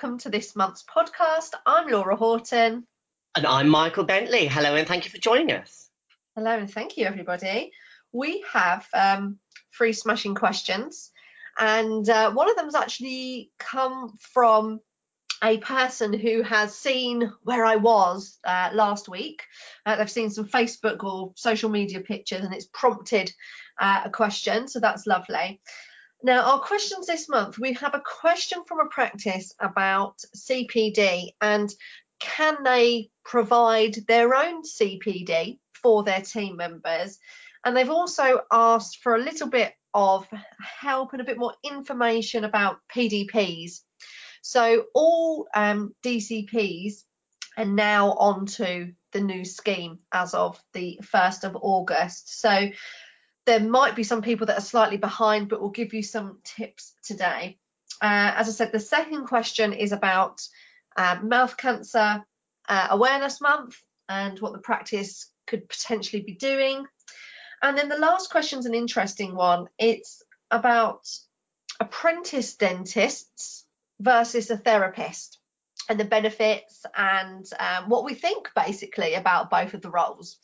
welcome to this month's podcast. I'm Laura Horton. And I'm Michael Bentley. Hello, and thank you for joining us. Hello, and thank you, everybody. We have um, three smashing questions, and uh, one of them has actually come from a person who has seen where I was uh, last week. Uh, they've seen some Facebook or social media pictures, and it's prompted uh, a question, so that's lovely. Now, our questions this month, we have a question from a practice about CPD and can they provide their own CPD for their team members? And they've also asked for a little bit of help and a bit more information about PDPs. So all um, DCPs are now onto the new scheme as of the 1st of August. So there might be some people that are slightly behind, but we'll give you some tips today. Uh, as I said, the second question is about uh, mouth cancer uh, awareness month and what the practice could potentially be doing. And then the last question is an interesting one. It's about apprentice dentists versus a therapist and the benefits and um, what we think basically about both of the roles.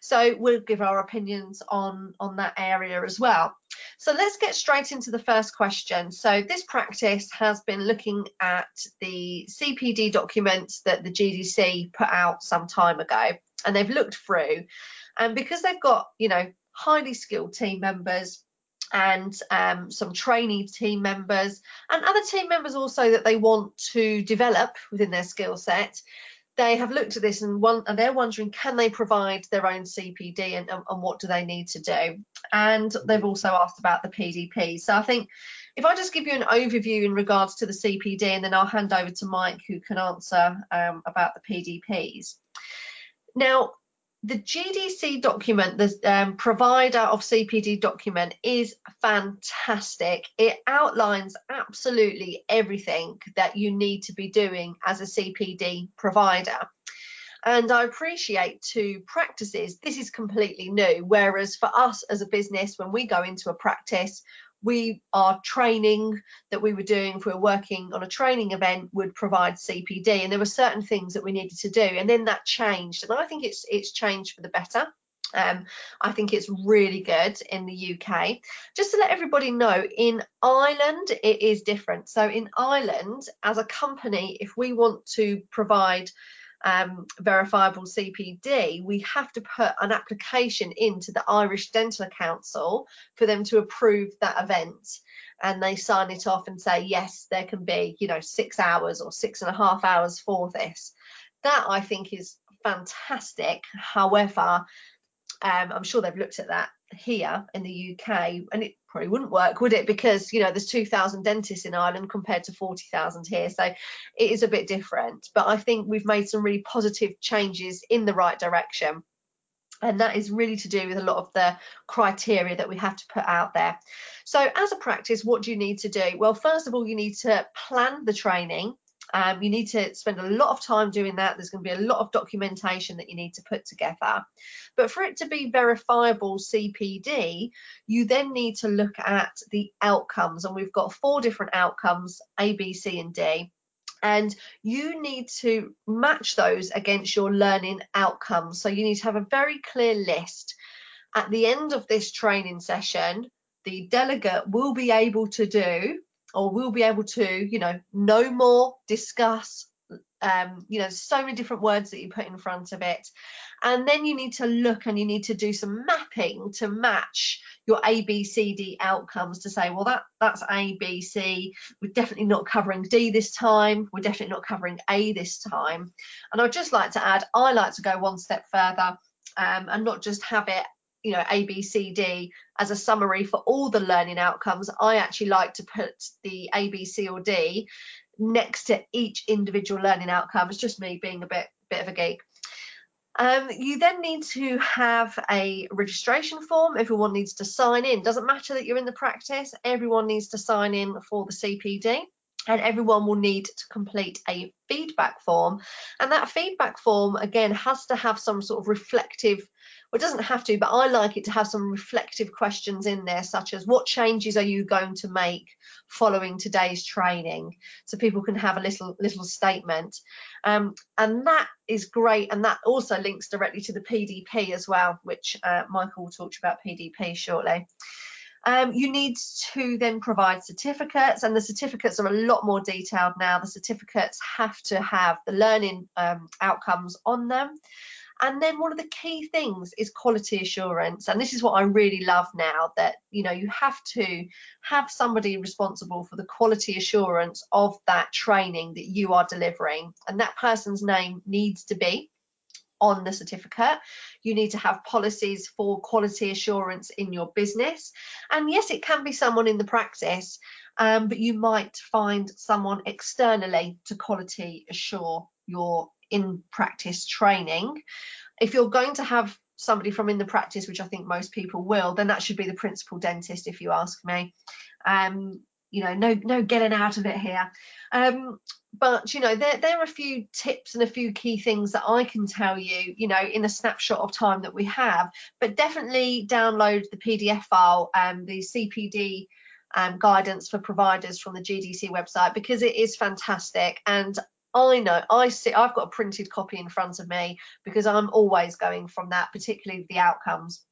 So we'll give our opinions on, on that area as well. So let's get straight into the first question. So this practice has been looking at the CPD documents that the GDC put out some time ago, and they've looked through. And because they've got, you know, highly skilled team members, and um, some trainee team members and other team members also that they want to develop within their skill set they have looked at this and, one, and they're wondering can they provide their own CPD and, and, what do they need to do? And they've also asked about the PDP. So I think if I just give you an overview in regards to the CPD and then I'll hand over to Mike who can answer um, about the PDPs. Now, the GDC document, the um, provider of CPD document is fantastic. It outlines absolutely everything that you need to be doing as a CPD provider. And I appreciate to practices, this is completely new. Whereas for us as a business, when we go into a practice, we our training that we were doing if we were working on a training event would provide CPD and there were certain things that we needed to do and then that changed and I think it's it's changed for the better um, I think it's really good in the UK. Just to let everybody know, in Ireland, it is different. So in Ireland, as a company, if we want to provide um, verifiable CPD, we have to put an application into the Irish Dental Council for them to approve that event. And they sign it off and say, yes, there can be, you know, six hours or six and a half hours for this. That I think is fantastic. However, um, I'm sure they've looked at that here in the UK, and it probably wouldn't work, would it? Because you know there's 2,000 dentists in Ireland compared to 40,000 here, so it is a bit different. But I think we've made some really positive changes in the right direction. And that is really to do with a lot of the criteria that we have to put out there. So, as a practice, what do you need to do? Well, first of all, you need to plan the training. Um, you need to spend a lot of time doing that. There's going to be a lot of documentation that you need to put together. But for it to be verifiable CPD, you then need to look at the outcomes. And we've got four different outcomes A, B, C, and D. And you need to match those against your learning outcomes. So you need to have a very clear list. At the end of this training session, the delegate will be able to do or we'll be able to, you know, know more, discuss, um, you know, so many different words that you put in front of it. And then you need to look and you need to do some mapping to match your A, B, C, D outcomes to say, well, that that's A, B, C. We're definitely not covering D this time. We're definitely not covering A this time. And I'd just like to add, I like to go one step further um, and not just have it you know A B C D as a summary for all the learning outcomes I actually like to put the A B C or D next to each individual learning outcome. It's just me being a bit bit of a geek. Um, you then need to have a registration form. Everyone needs to sign in. Doesn't matter that you're in the practice everyone needs to sign in for the CPD and everyone will need to complete a feedback form. And that feedback form again has to have some sort of reflective well, it doesn't have to, but I like it to have some reflective questions in there, such as what changes are you going to make following today's training, so people can have a little little statement, um, and that is great, and that also links directly to the PDP as well, which uh, Michael will talk about PDP shortly. Um, you need to then provide certificates, and the certificates are a lot more detailed now. The certificates have to have the learning um, outcomes on them. And then one of the key things is quality assurance. And this is what I really love now that, you know, you have to have somebody responsible for the quality assurance of that training that you are delivering. And that person's name needs to be on the certificate. You need to have policies for quality assurance in your business. And yes, it can be someone in the practice, um, but you might find someone externally to quality assure your in practice training. If you're going to have somebody from in the practice, which I think most people will, then that should be the principal dentist, if you ask me. Um, you know, no, no getting out of it here. Um, but you know, there there are a few tips and a few key things that I can tell you, you know, in a snapshot of time that we have. But definitely download the PDF file and the CPD um, guidance for providers from the GDC website because it is fantastic and I know I see I've got a printed copy in front of me because I'm always going from that, particularly the outcomes.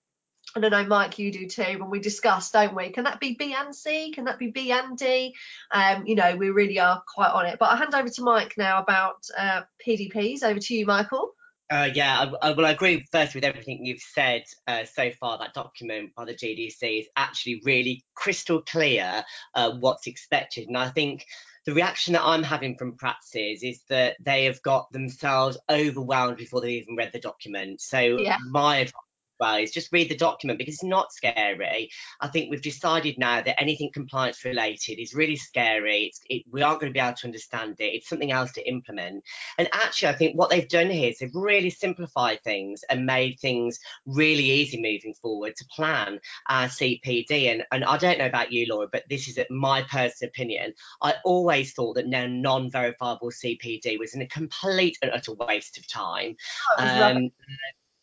And I know, Mike, you do too. When we discuss, don't we? Can that be B and C? Can that be B and D? Um, you know, we really are quite on it. But I'll hand over to Mike now about uh, PDPs. Over to you, Michael. Uh, yeah, I, I, well, I agree first with everything you've said uh, so far. That document by the GDC is actually really crystal clear uh, what's expected, and I think the reaction that I'm having from practices is that they have got themselves overwhelmed before they've even read the document. So yeah. my advice well is just read the document because it's not scary. I think we've decided now that anything compliance related is really scary. It, we aren't going to be able to understand it. It's something else to implement. And actually, I think what they've done here is they've really simplified things and made things really easy moving forward to plan our CPD. And, and I don't know about you, Laura, but this is my personal opinion. I always thought that now non-verifiable CPD was a complete and utter waste of time. Oh, um,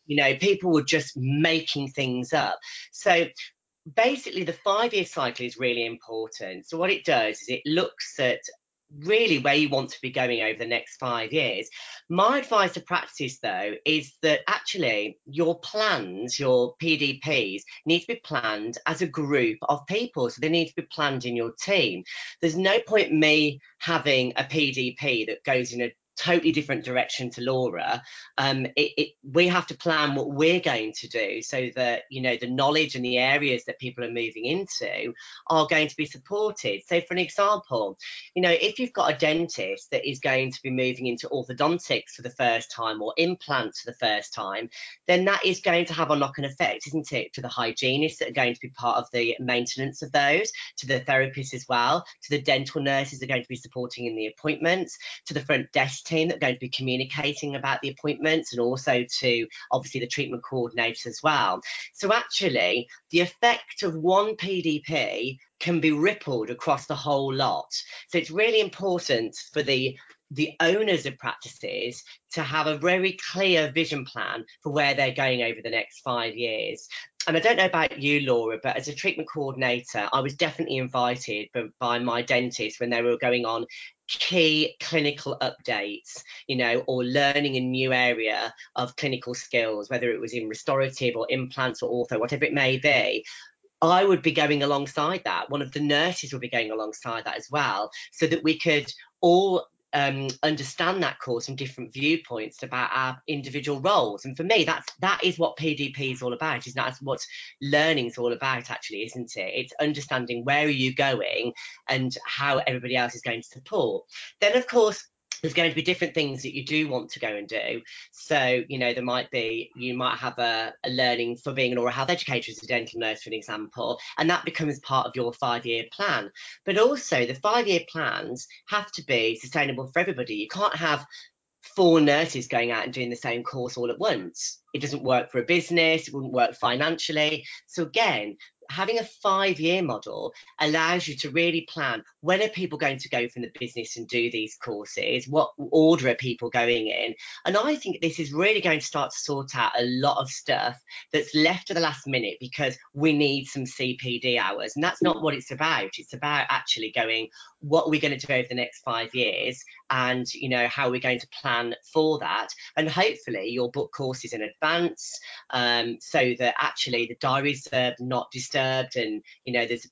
you know, people were just making things up. So basically, the five year cycle is really important. So, what it does is it looks at really where you want to be going over the next five years. My advice to practice, though, is that actually your plans, your PDPs, need to be planned as a group of people. So they need to be planned in your team. There's no point me having a PDP that goes in a totally different direction to Laura, um, it, it, we have to plan what we're going to do so that you know the knowledge and the areas that people are moving into are going to be supported. So, for an example, you know, if you've got a dentist that is going to be moving into orthodontics for the first time or implants for the first time, then that is going to have a knock-on effect, isn't it, to the hygienists that are going to be part of the maintenance of those, to the therapists as well, to the dental nurses that are going to be supporting in the appointments, to the front desk team that are going to be communicating about the appointments and also to obviously the treatment coordinators as well. So actually, the effect of one PDP can be rippled across the whole lot. So it's really important for the the owners of practices to have a very clear vision plan for where they're going over the next five years. And I don't know about you, Laura, but as a treatment coordinator, I was definitely invited by my dentist when they were going on key clinical updates, you know, or learning a new area of clinical skills, whether it was in restorative or implants or ortho, whatever it may be. I would be going alongside that. One of the nurses would be going alongside that as well, so that we could all um, understand that course from different viewpoints about our individual roles. And for me, that's that is what PDP is all about. Is that's what learning is all about, actually, isn't it? It's understanding where are you going and how everybody else is going to support. Then, of course, there's going to be different things that you do want to go and do. So, you know, there might be, you might have a, a, learning for being an oral health educator as a dental nurse, for an example, and that becomes part of your five year plan. But also, the five year plans have to be sustainable for everybody. You can't have four nurses going out and doing the same course all at once. It doesn't work for a business, it wouldn't work financially. So, again, having a five year model allows you to really plan when are people going to go from the business and do these courses? What order are people going in? And i think this is really going to start to sort out a lot of stuff that's left to the last minute because we need some cpd hours. And that's not what it's about. It's about actually going what are we going to do over the next five years? And you know how are we're going to plan for that? And hopefully you'll book courses in advance um, so that actually the diaries are not disturbed and you know there's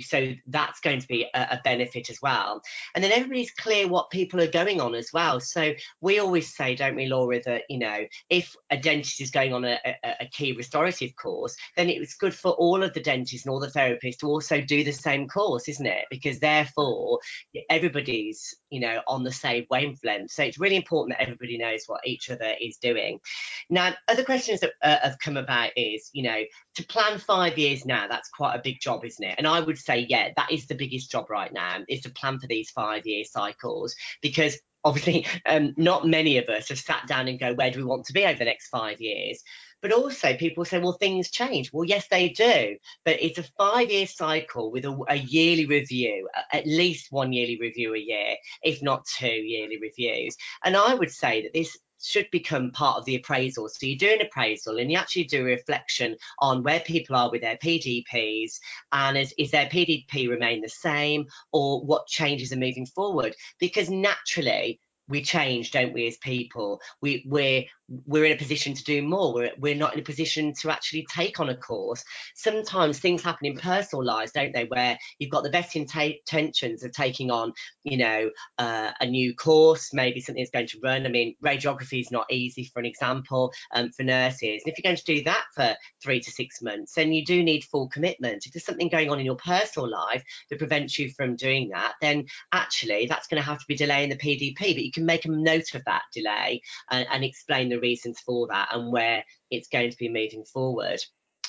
so that's going to be a, a, benefit as well. And then everybody's clear what people are going on as well. So we always say, don't we, Laura, that you know if a dentist is going on a, a, a key restorative course, then it's good for all of the dentists and all the therapists to also do the same course, isn't it? Because therefore everybody's you know on the same wavelength. So it's really important that everybody knows what each other is doing. Now, other questions that uh, have come about is you know to plan five years now, that's quite a big job, isn't it? And I would say, yeah, that is the biggest job right now, is to plan for these five year cycles because obviously um, not many of us have sat down and go, where do we want to be over the next five years? But also people say, well, things change. Well, yes, they do. But it's a five year cycle with a, a yearly review, at least one yearly review a year, if not two yearly reviews. And I would say that this should become part of the appraisal. So you do an appraisal and you actually do a reflection on where people are with their PDPs and is, is their PDP remain the same or what changes are moving forward? Because naturally we change, don't we, as people? We, we're we're in a position to do more. We're, we're not in a position to actually take on a course. Sometimes things happen in personal lives, don't they, where you've got the best intentions of taking on, you know, uh, a new course, maybe something that's going to run. I mean, radiography is not easy, for an example, um, for nurses. And if you're going to do that for three to six months, then you do need full commitment. If there's something going on in your personal life that prevents you from doing that, then actually that's going to have to be delaying the PDP. But you can make a note of that delay and, and explain the reasons for that and where it's going to be moving forward.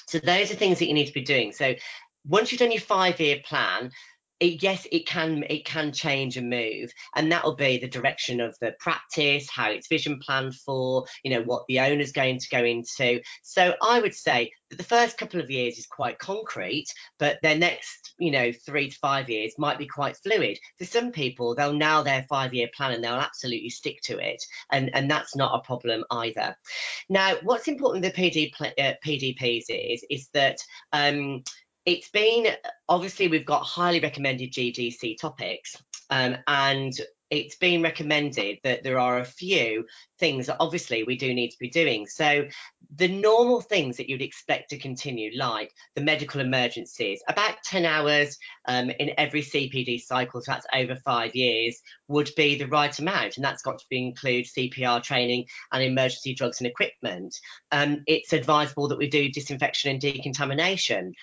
So those are things that you need to be doing. So once you've done your five-year plan, it, yes, it can it can change and move, and that will be the direction of the practice, how it's vision planned for, you know, what the owner's going to go into. So I would say that the first couple of years is quite concrete, but their next, you know, three to five years might be quite fluid. For some people, they'll now their five-year plan and they'll absolutely stick to it, and and that's not a problem either. Now, what's important with the PD, uh, PDPs is is that um, it's been obviously we've got highly recommended GDC topics um, and it's been recommended that there are a few things that obviously we do need to be doing. So the normal things that you'd expect to continue, like the medical emergencies, about 10 hours um, in every CPD cycle, so that's over five years, would be the right amount. And that's got to include CPR training and emergency drugs and equipment. Um, it's advisable that we do disinfection and decontamination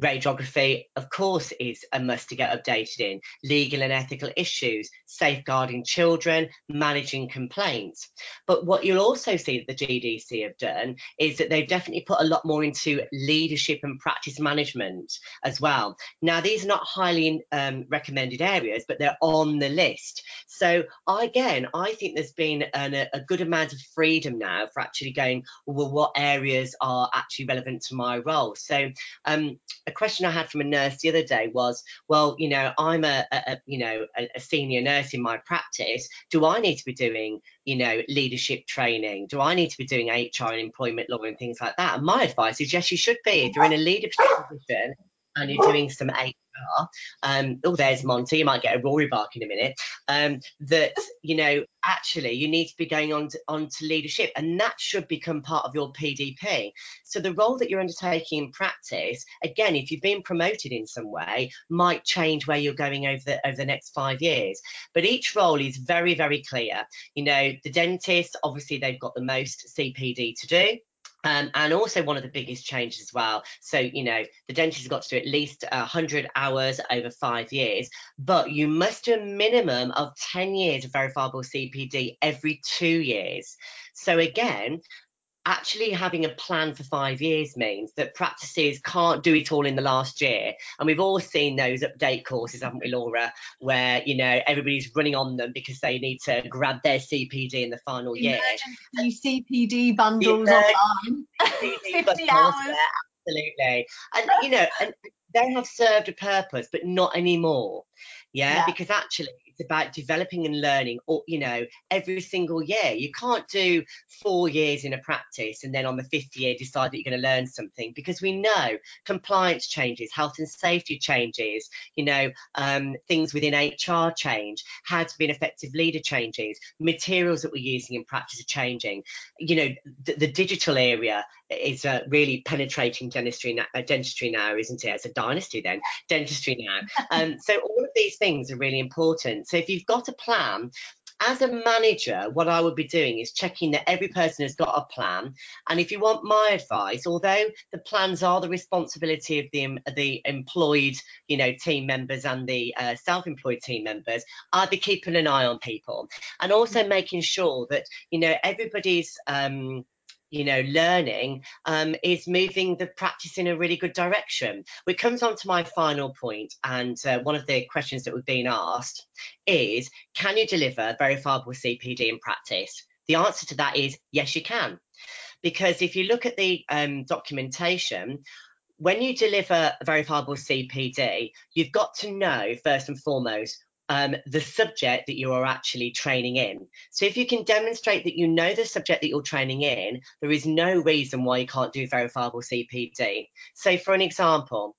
radiography, of course, is a must to get updated in. Legal and ethical issues, safeguarding children, managing complaints. But what you'll also see that the GDC have done is that they've definitely put a lot more into leadership and practice management as well. Now, these are not highly um, recommended areas, but they're on the list. So again, I think there's been an, a good amount of freedom now for actually going, well, what areas are actually relevant to my role? So um, a question I had from a nurse the other day was, well, you know, I'm a, a you know a, a, senior nurse in my practice. Do I need to be doing, you know, leadership training? Do I need to be doing HR and employment law and things like that? And my advice is yes, you should be. If you're in a leadership position and you're doing some HR, um, oh, there's Monty, you might get a Rory bark in a minute, um, that, you know, actually you need to be going on to, on to leadership and that should become part of your PDP. So the role that you're undertaking in practice, again, if you've been promoted in some way, might change where you're going over the, over the next five years. But each role is very, very clear. You know, the dentist, obviously they've got the most CPD to do. Um, and also one of the biggest changes as well. So, you know, the dentist has got to do at least 100 hours over five years, but you must do a minimum of 10 years of verifiable CPD every two years. So again, actually having a plan for five years means that practices can't do it all in the last year. And we've all seen those update courses, haven't we, Laura, where, you know, everybody's running on them because they need to grab their CPD in the final Emergency year. CPD bundles online. 50 hours. Absolutely. And, you know, and they have served a purpose, but not anymore. Yeah, yeah. because actually it's about developing and learning or you know every single year. You can't do four years in a practice and then on the fifth year decide that you're going to learn something because we know compliance changes health and safety changes you know um, things within hr change how to be an effective leader changes materials that we're using in practice are changing. You know the, the digital area is uh, really penetrating dentistry now, uh, dentistry now isn't it? It's a dynasty then dentistry now. Um, so all of these things are really important so if you've got a plan, as a manager, what I would be doing is checking that every person has got a plan. And if you want my advice, although the plans are the responsibility of the the employed, you know, team members and the uh, self-employed team members, I'd be keeping an eye on people and also making sure that you know everybody's um, you know, learning um, is moving the practice in a really good direction. Which comes on to my final point, and uh, one of the questions that we've been asked is, can you deliver verifiable CPD in practice? The answer to that is yes, you can. Because if you look at the um, documentation, when you deliver a verifiable CPD, you've got to know first and foremost um, the subject that you are actually training in. So if you can demonstrate that you know the subject that you're training in, there is no reason why you can't do verifiable CPD. So for an example,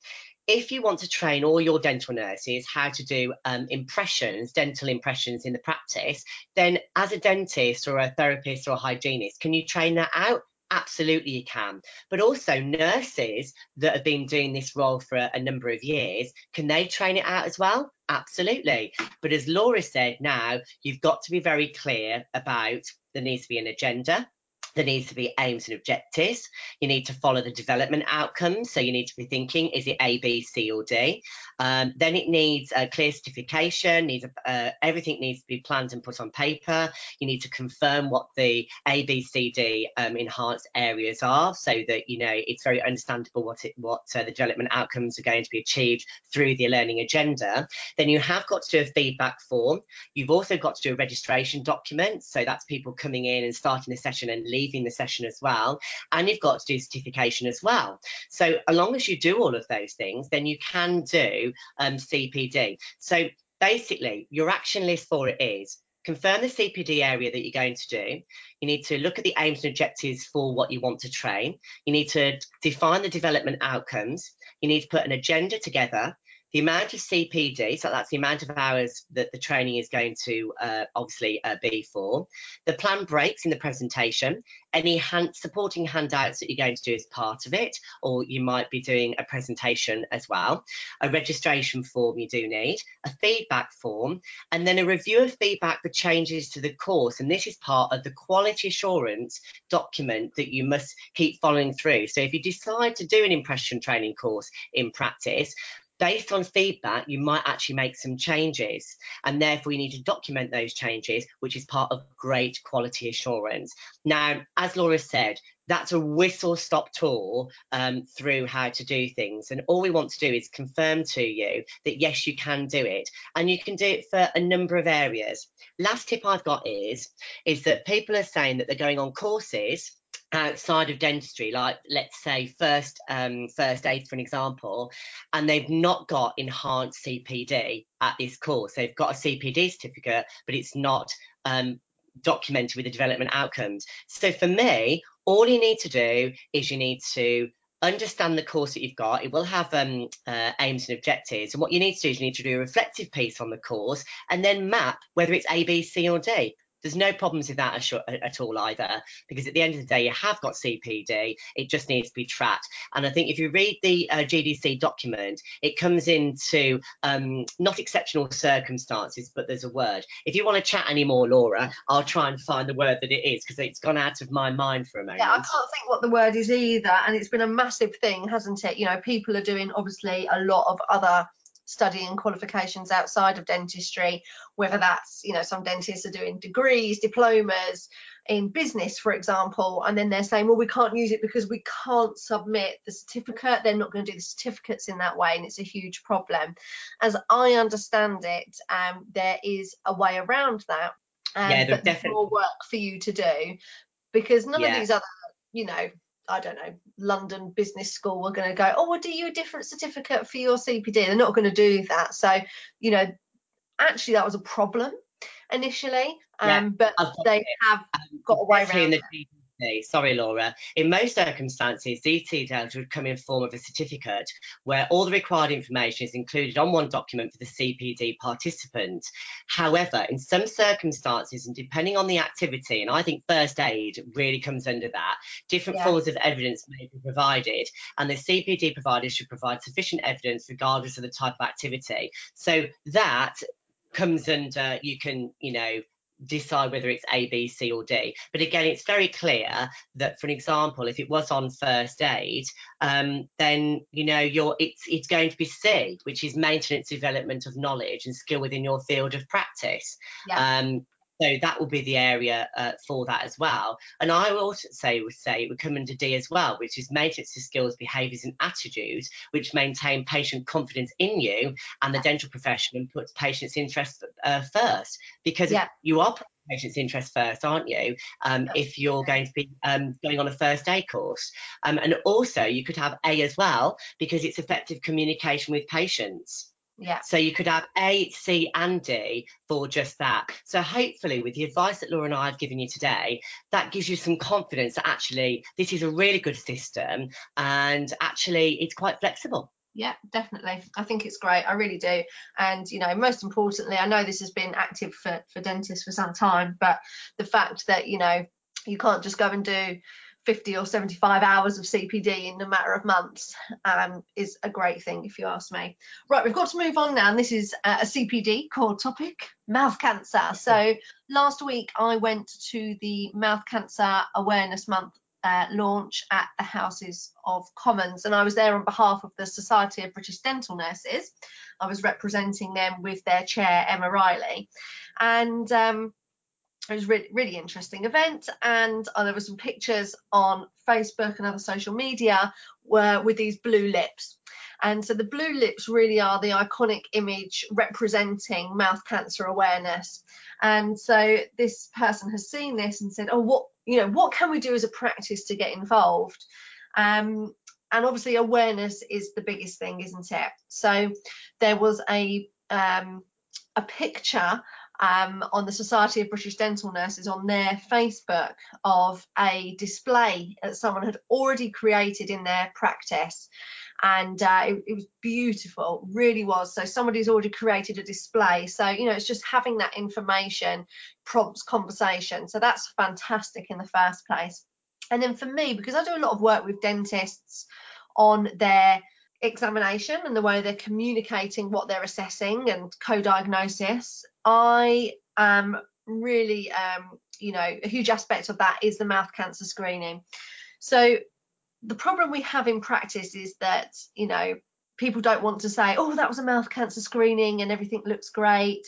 if you want to train all your dental nurses how to do um, impressions, dental impressions in the practice, then as a dentist or a therapist or a hygienist, can you train that out? Absolutely, you can. But also, nurses that have been doing this role for a, a, number of years, can they train it out as well? Absolutely. But as Laura said, now you've got to be very clear about there needs to be an agenda, there needs to be aims and objectives. You need to follow the development outcomes. So you need to be thinking, is it A, B, C, or D? Um, then it needs a clear certification. Needs a, uh, everything needs to be planned and put on paper. You need to confirm what the A, B, C, D um, enhanced areas are, so that you know it's very understandable what it what uh, the development outcomes are going to be achieved through the learning agenda. Then you have got to do a feedback form. You've also got to do a registration document. So that's people coming in and starting the session and leaving leaving the session as well. And you've got to do certification as well. So as long as you do all of those things, then you can do um, CPD. So basically, your action list for it is confirm the CPD area that you're going to do. You need to look at the aims and objectives for what you want to train. You need to define the development outcomes. You need to put an agenda together the amount of CPD, so that's the amount of hours that the training is going to uh, obviously uh, be for, the plan breaks in the presentation, any hand, supporting handouts that you're going to do as part of it, or you might be doing a presentation as well, a registration form you do need, a feedback form, and then a review of feedback for changes to the course. And this is part of the quality assurance document that you must keep following through. So if you decide to do an impression training course in practice, based on feedback, you might actually make some changes. And therefore, you need to document those changes, which is part of great quality assurance. Now, as Laura said, that's a whistle stop tour um, through how to do things. And all we want to do is confirm to you that yes, you can do it. And you can do it for a number of areas. Last tip I've got is, is that people are saying that they're going on courses outside of dentistry, like let's say first um, first aid, for an example, and they've not got enhanced CPD at this course. They've got a CPD certificate, but it's not um, documented with the development outcomes. So for me, all you need to do is you need to understand the course that you've got. It will have um, uh, aims and objectives. And what you need to do is you need to do a reflective piece on the course and then map whether it's A, B, C, or D. There's no problems with that at all either, because at the end of the day, you have got CPD. It just needs to be tracked. And I think if you read the uh, GDC document, it comes into um, not exceptional circumstances, but there's a word. If you want to chat anymore, Laura, I'll try and find the word that it is because it's gone out of my mind for a moment. Yeah, I can't think what the word is either. And it's been a massive thing, hasn't it? You know, people are doing obviously a lot of other studying qualifications outside of dentistry, whether that's, you know, some dentists are doing degrees, diplomas in business, for example, and then they're saying, well, we can't use it because we can't submit the certificate. They're not going to do the certificates in that way, and it's a huge problem. As I understand it, um, there is a way around that. Um, yeah, but definitely more work for you to do because none yeah. of these other, you know, I don't know, London Business School are going to go, oh, we'll do you a different certificate for your CPD. They're not going to do that. So, you know, actually that was a problem initially, um, yeah, but they have um, got away around sorry, Laura. In most circumstances, DT data would come in form of a certificate where all the required information is included on one document for the CPD participant. However, in some circumstances, and depending on the activity, and I think first aid really comes under that, different yeah. forms of evidence may be provided, and the CPD provider should provide sufficient evidence regardless of the type of activity. So that comes under you can you know decide whether it's A, B, C, or D. But again, it's very clear that, for example, if it was on first aid, um, then you know you're it's it's going to be C, which is maintenance development of knowledge and skill within your field of practice. Yeah. Um, so that will be the area uh, for that as well. And I would also say would say it would come under D as well, which is maintenance of skills, behaviours, and attitudes, which maintain patient confidence in you and the dental profession and puts patients' interests uh, first because yeah. you are patient's interest first, aren't you? Um, if you're going to be um, going on a first aid course. Um, and also, you could have A as well because it's effective communication with patients. Yeah. So you could have A, C, and D for just that. So hopefully, with the advice that Laura and I have given you today, that gives you some confidence that actually this is a really good system and actually it's quite flexible. Yeah, definitely. I think it's great. I really do. And, you know, most importantly, I know this has been active for, for dentists for some time, but the fact that, you know, you can't just go and do 50 or 75 hours of CPD in a matter of months um, is a great thing, if you ask me. Right, we've got to move on now. And this is uh, a CPD core topic mouth cancer. So last week I went to the Mouth Cancer Awareness Month uh, launch at the Houses of Commons, and I was there on behalf of the Society of British Dental Nurses. I was representing them with their chair, Emma Riley, and um, it was really really interesting event and uh, there were some pictures on facebook and other social media where with these blue lips. And so the blue lips really are the iconic image representing mouth cancer awareness. And so this person has seen this and said oh what you know what can we do as a practice to get involved? Um, and obviously awareness is the biggest thing isn't it? So there was a um, a picture um, on the Society of British Dental Nurses on their Facebook of a display that someone had already created in their practice. And uh, it, it, was beautiful, really was. So somebody's already created a display. So, you know, it's just having that information prompts conversation. So that's fantastic in the first place. And then for me, because I do a lot of work with dentists on their examination and the way they're communicating what they're assessing and co-diagnosis i am really um, you know a huge aspect of that is the mouth cancer screening. So the problem we have in practice is that you know people don't want to say oh that was a mouth cancer screening and everything looks great.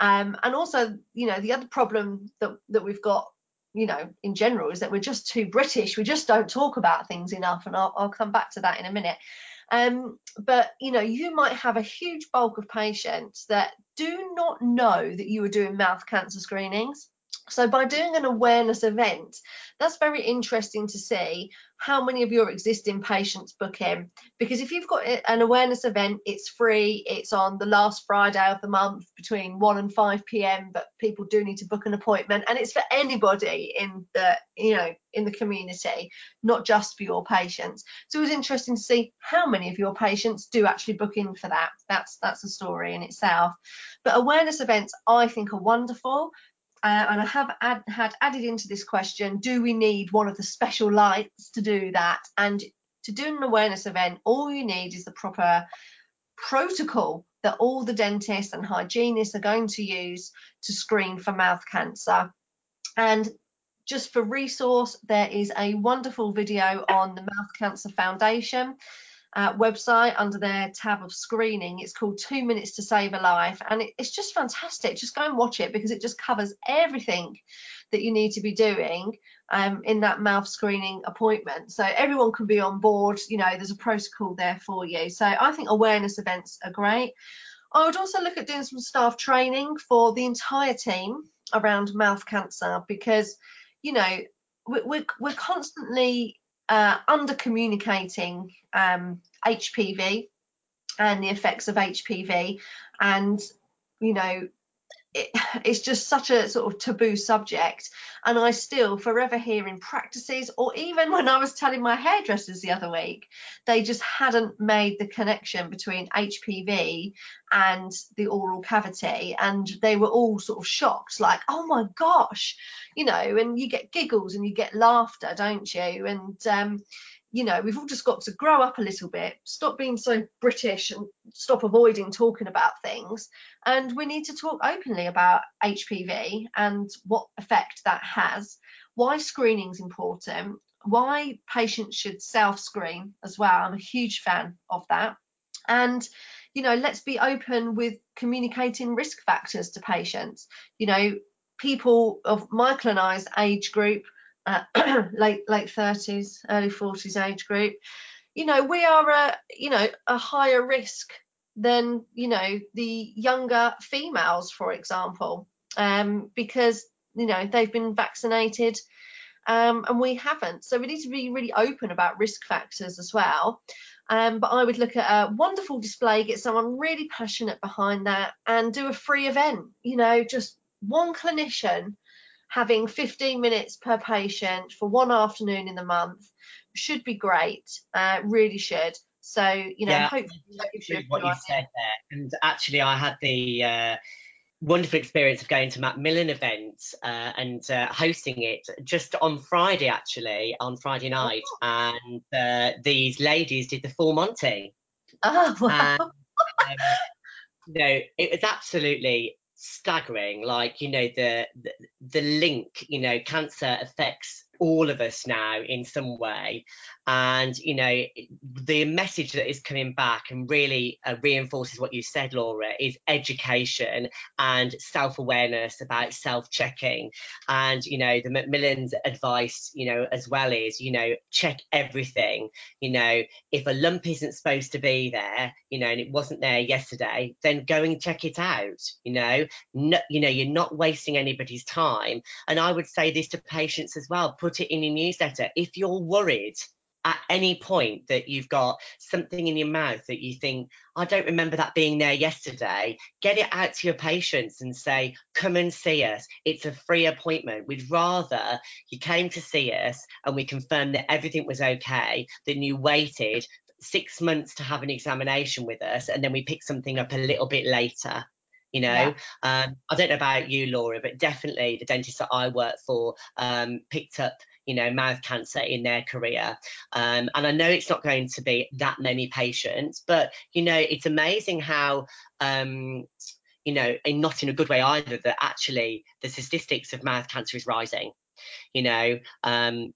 Um, and also you know the other problem that that we've got you know in general is that we're just too british. We just don't talk about things enough and I'll, I'll come back to that in a minute um, but you know, you might have a huge bulk of patients that do not know that you are doing mouth cancer screenings. So by doing an awareness event, that's very interesting to see how many of your existing patients book in. Because if you've got an awareness event, it's free, it's on the last Friday of the month between 1 and 5 p.m. But people do need to book an appointment, and it's for anybody in the you know in the community, not just for your patients. So it was interesting to see how many of your patients do actually book in for that. That's that's a story in itself. But awareness events, I think, are wonderful uh, and I have add, had added into this question, do we need one of the special lights to do that? And to do an awareness event, all you need is the proper protocol that all the dentists and hygienists are going to use to screen for mouth cancer. And just for resource, there is a wonderful video on the Mouth Cancer Foundation uh, website under their tab of screening. It's called Two Minutes to Save a Life, and it, it's just fantastic. Just go and watch it because it just covers everything that you need to be doing um, in that mouth screening appointment. So everyone can be on board. You know, there's a protocol there for you. So I think awareness events are great. I would also look at doing some staff training for the entire team around mouth cancer because, you know, we're, we're constantly uh, under communicating um, HPV and the effects of HPV and you know it, it's just such a sort of taboo subject. And i still forever hear in practices or even when i was telling my hairdressers the other week they just hadn't made the connection between hpv and the oral cavity. And they were all sort of shocked like oh my gosh you know and you get giggles and you get laughter don't you? And um, you know, we've all just got to grow up a little bit, stop being so British and stop avoiding talking about things. And we need to talk openly about HPV and what effect that has, why screening is important, why patients should self screen as well. I'm a huge fan of that. And, you know, let's be open with communicating risk factors to patients. You know, people of Michael and I's age group uh, late late 30s, early 40s age group, you know, we are a you know a higher risk than you know the younger females, for example, um, because you know they've been vaccinated um, and we haven't. So we need to be really open about risk factors as well. Um, but I would look at a wonderful display, get someone really passionate behind that, and do a free event. You know, just one clinician having 15 minutes per patient for one afternoon in the month should be great. Uh, really should. So you know, yeah, hopefully you what you said there. And actually, I had the uh, wonderful experience of going to Macmillan events uh, and uh, hosting it just on Friday, actually on Friday night, oh. and uh, these ladies did the full Monty. Oh wow! And, um, no, it was absolutely staggering like you know the, the, the link you know cancer affects all of us now in some way and you know the message that is coming back and really uh, reinforces what you said laura is education and self-awareness about self-checking. And you know the macmillan's advice you know as well is you know check everything. You know if a lump isn't supposed to be there you know and it wasn't there yesterday then go and check it out you know? No, you know you're not wasting anybody's time. And i would say this to patients as well put it in your newsletter. If you're worried at any point that you've got something in your mouth that you think, I don't remember that being there yesterday, get it out to your patients and say, come and see us. It's a free appointment. We'd rather you came to see us and we confirmed that everything was okay than you waited six months to have an examination with us and then we pick something up a little bit later you know yeah. um, i don't know about you laura but definitely the dentist that i work for um, picked up you know, mouth cancer in their career. Um, and I know it's not going to be that many patients, but, you know, it's amazing how, um, you know, and not in a good way either, that actually the statistics of mouth cancer is rising. You know, um,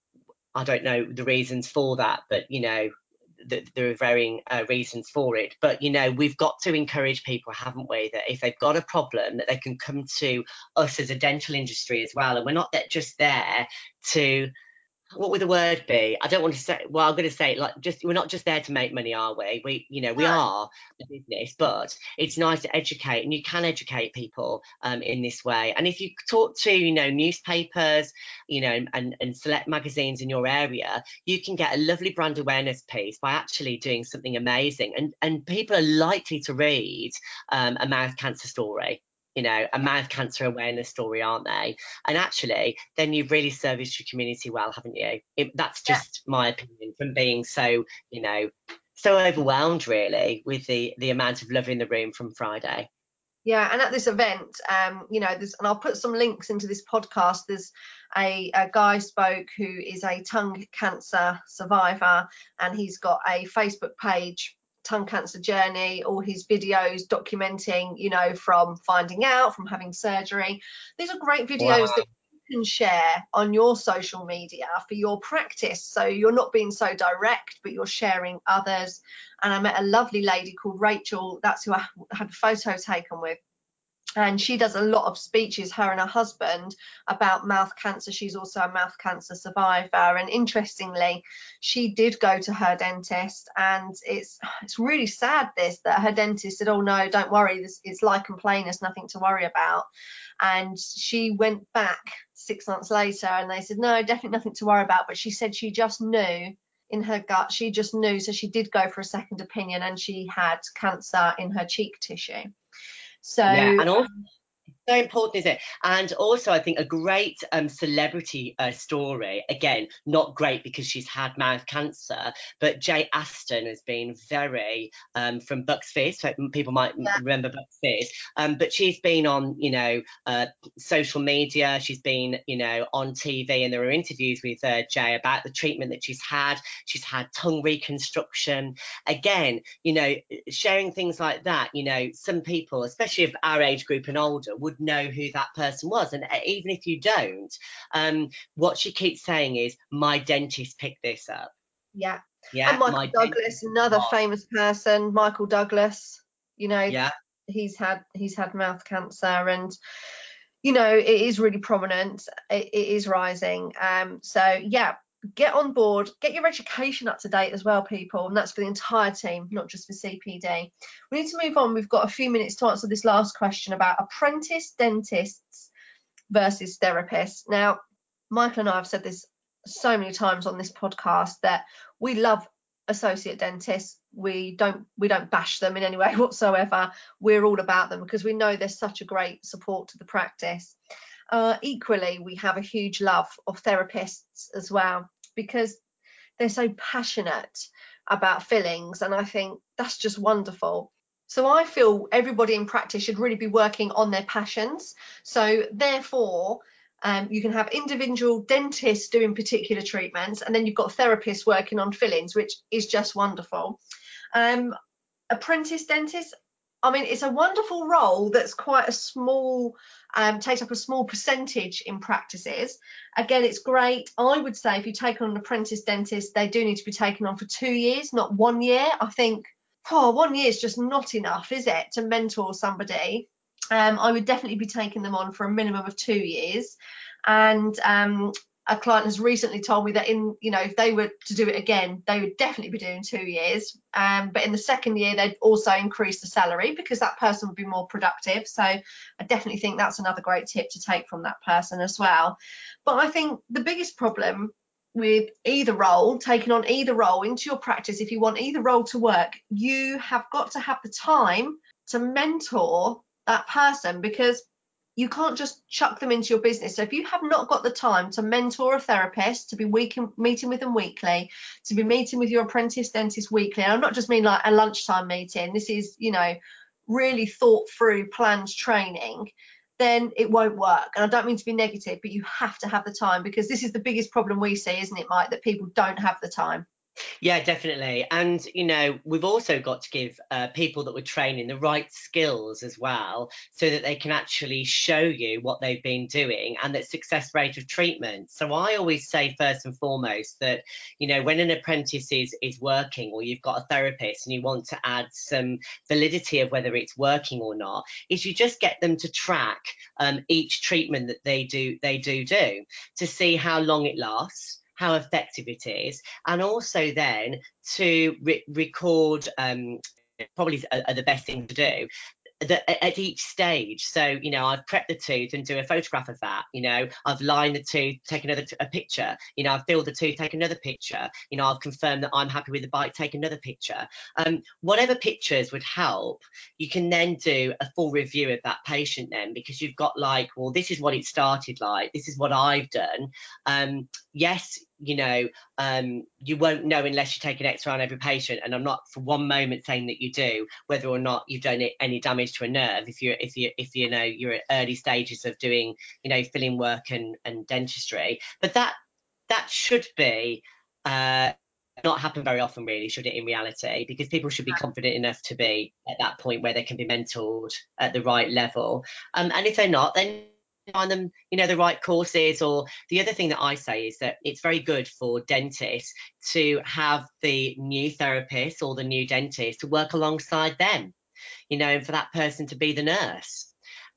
I don't know the reasons for that, but, you know, there are varying uh, reasons for it. But you know, we've got to encourage people, haven't we, that if they've got a problem, that they can come to us as a dental industry as well. And we're not just there to what would the word be? I don't want to say. Well, I'm going to say like just we're not just there to make money, are we? We, you know, we are a business, but it's nice to educate, and you can educate people um, in this way. And if you talk to, you know, newspapers, you know, and and select magazines in your area, you can get a lovely brand awareness piece by actually doing something amazing, and and people are likely to read um, a mouth cancer story you know, a mouth cancer awareness story, aren't they? And actually, then you've really serviced your community well, haven't you? It, that's just yeah. my opinion from being so, you know, so overwhelmed really with the the amount of love in the room from Friday. Yeah, and at this event, um, you know, there's, and I'll put some links into this podcast. There's a, a guy spoke who is a tongue cancer survivor, and he's got a Facebook page tongue cancer journey, all his videos documenting, you know, from finding out, from having surgery. These are great videos wow. that you can share on your social media for your practice. So you're not being so direct, but you're sharing others. And I met a lovely lady called Rachel, that's who I had a photo taken with and she does a lot of speeches her and her husband about mouth cancer she's also a mouth cancer survivor and interestingly she did go to her dentist and it's it's really sad this that her dentist said oh no don't worry this it's lichen planus nothing to worry about and she went back six months later and they said, no, definitely nothing to worry about. But she said she just knew in her gut, she just knew. So she did go for a second opinion and she had cancer in her cheek tissue. So, yeah, and also, um so important, is it? And also, I think a great um, celebrity uh, story. Again, not great because she's had mouth cancer, but Jay Aston has been very um, from Bucks Fizz. So people might yeah. remember Bucks Fizz, um, but she's been on, you know, uh, social media. She's been, you know, on TV, and there are interviews with uh, Jay about the treatment that she's had. She's had tongue reconstruction. Again, you know, sharing things like that. You know, some people, especially of our age group and older, would know who that person was. And uh, even if you don't, um, what she keeps saying is, my dentist picked this up. Yeah. Yeah. And Michael Douglas, another famous person, Michael Douglas, you know, yeah. he's had he's had mouth cancer and you know it is really prominent it, it is rising um so yeah get on board, get your education up to date as well, people, and that's for the entire team, not just for CPD. We need to move on. We've got a few minutes to answer this last question about apprentice dentists versus therapists. Now, Michael and I have said this so many times on this podcast that we love associate dentists we don't we don't bash them in any way whatsoever we're all about them because we know they're such a great support to the practice uh, equally we have a huge love of therapists as well because they're so passionate about fillings and I think that's just wonderful. So I feel everybody in practice should really be working on their passions. So therefore, um, you can have individual dentists doing particular treatments, and then you've got therapists working on fillings, which is just wonderful. Um, apprentice dentists, I mean, it's a wonderful role that's quite a small, um, takes up a small percentage in practices. Again, it's great. I would say if you take on an apprentice dentist, they do need to be taken on for two years, not one year. I think, oh, one year is just not enough, is it, to mentor somebody? Um, I would definitely be taking them on for a minimum of two years. And um, a client has recently told me that in you know if they were to do it again they would definitely be doing two years. Um, but in the second year they'd also increase the salary because that person would be more productive. So i definitely think that's another great tip to take from that person as well. But i think the biggest problem with either role taking on either role into your practice if you want either role to work you have got to have the time to mentor that person because you can't just chuck them into your business. So if you have not got the time to mentor a therapist, to be week meeting with them weekly, to be meeting with your apprentice dentist weekly, and I'm not just mean like a lunchtime meeting. This is, you know, really thought through, planned training. Then it won't work. And I don't mean to be negative, but you have to have the time because this is the biggest problem we see, isn't it, Mike? That people don't have the time. Yeah, definitely. And, you know, we've also got to give uh, people that we're training the right skills as well so that they can actually show you what they've been doing and that success rate of treatment. So I always say, first and foremost, that, you know, when an apprentice is, is working or you've got a therapist and you want to add some validity of whether it's working or not, is you just get them to track um, each treatment that they do, they do do to see how long it lasts how effective it is, and also then to re record um, probably are, are the best thing to do the, at each stage. So, you know, I've prepped the tooth and do a photograph of that. You know, I've lined the tooth, take another a picture. You know, I've filled the tooth, take another picture. You know, I've confirmed that I'm happy with the bite, take another picture. Um, whatever pictures would help, you can then do a full review of that patient then because you've got like, well, this is what it started like. This is what I've done. Um, yes, you know, um, you won't know unless you take an X-ray on every patient. And I'm not for one moment saying that you do, whether or not you've done any damage to a nerve. If you're, if you, if you know, you're at early stages of doing, you know, filling work and and dentistry, but that that should be. Uh, not happen very often really should it in reality because people should be confident enough to be at that point where they can be mentored at the right level um, and if they're not then find them, you know, the right courses. Or the other thing that I say is that it's very good for dentists to have the new therapist or the new dentist to work alongside them, you know, and for that person to be the nurse.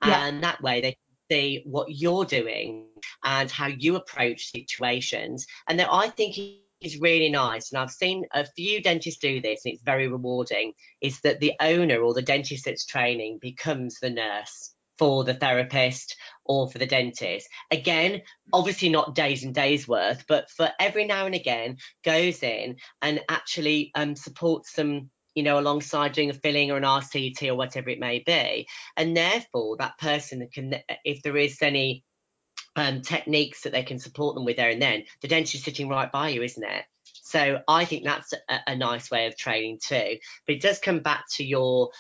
Yeah. And that way they see what you're doing and how you approach situations. And that I think is really nice, and I've seen a few dentists do this, and it's very rewarding, is that the owner or the dentist that's training becomes the nurse for the therapist or for the dentist. Again, obviously not days and days worth, but for every now and again goes in and actually um, supports them you know, alongside doing a filling or an RCT or whatever it may be. And therefore, that person can, if there is any um, techniques that they can support them with there and then, the dentist is sitting right by you, isn't it? So I think that's a, a nice way of training too. But it does come back to your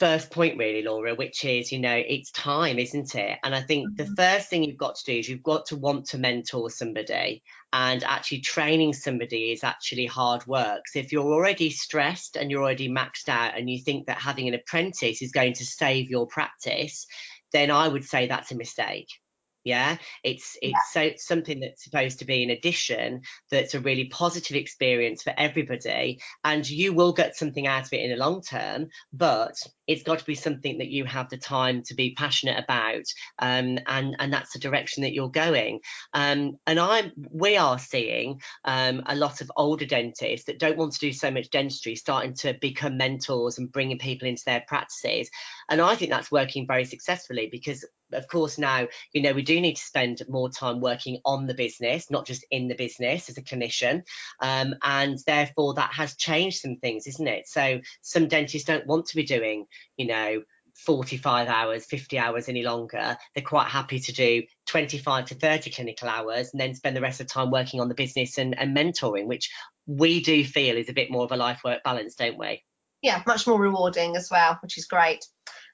first point really laura which is you know it's time isn't it? And i think mm-hmm. the first thing you've got to do is you've got to want to mentor somebody. And actually training somebody is actually hard work. So if you're already stressed and you're already maxed out and you think that having an apprentice is going to save your practice then i would say that's a mistake. Yeah? It's it's yeah. so something that's supposed to be an addition that's a really positive experience for everybody. And you will get something out of it in the long term but it's got to be something that you have the time to be passionate about um, and and that's the direction that you're going. Um, and i'm we are seeing um, a lot of older dentists that don't want to do so much dentistry starting to become mentors and bringing people into their practices. And i think that's working very successfully because of course now you know we do need to spend more time working on the business not just in the business as a clinician. Um, and therefore that has changed some things isn't it? So some dentists don't want to be doing you know 45 hours 50 hours any longer they're quite happy to do 25 to 30 clinical hours and then spend the rest of the time working on the business and, and mentoring which we do feel is a bit more of a life work balance don't we? Yeah much more rewarding as well which is great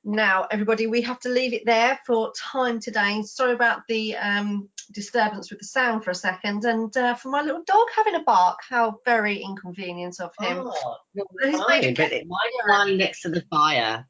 now, everybody, we have to leave it there for time today. Sorry about the um, disturbance with the sound for a second, and uh, for my little dog having a bark. How very inconvenient of him. Oh, fine, but lying next to the fire.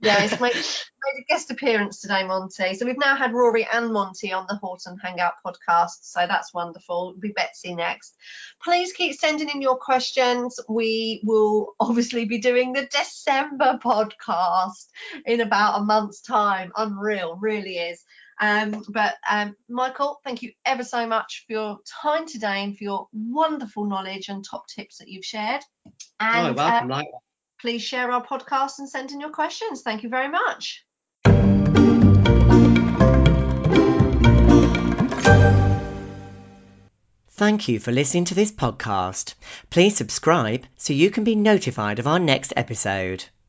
Yeah, he's made, made, a guest appearance today, Monty. So we've now had Rory and Monty on the Horton Hangout podcast. So that's wonderful. It'll be Betsy next. Please keep sending in your questions. We will obviously be doing the December podcast in about a month's time. Unreal, really is. Um, but um, Michael, thank you ever so much for your time today and for your wonderful knowledge and top tips that you've shared. And, oh, welcome, uh, please share our podcast and send in your questions. Thank you very much. Thank you for listening to this podcast. Please subscribe so you can be notified of our next episode.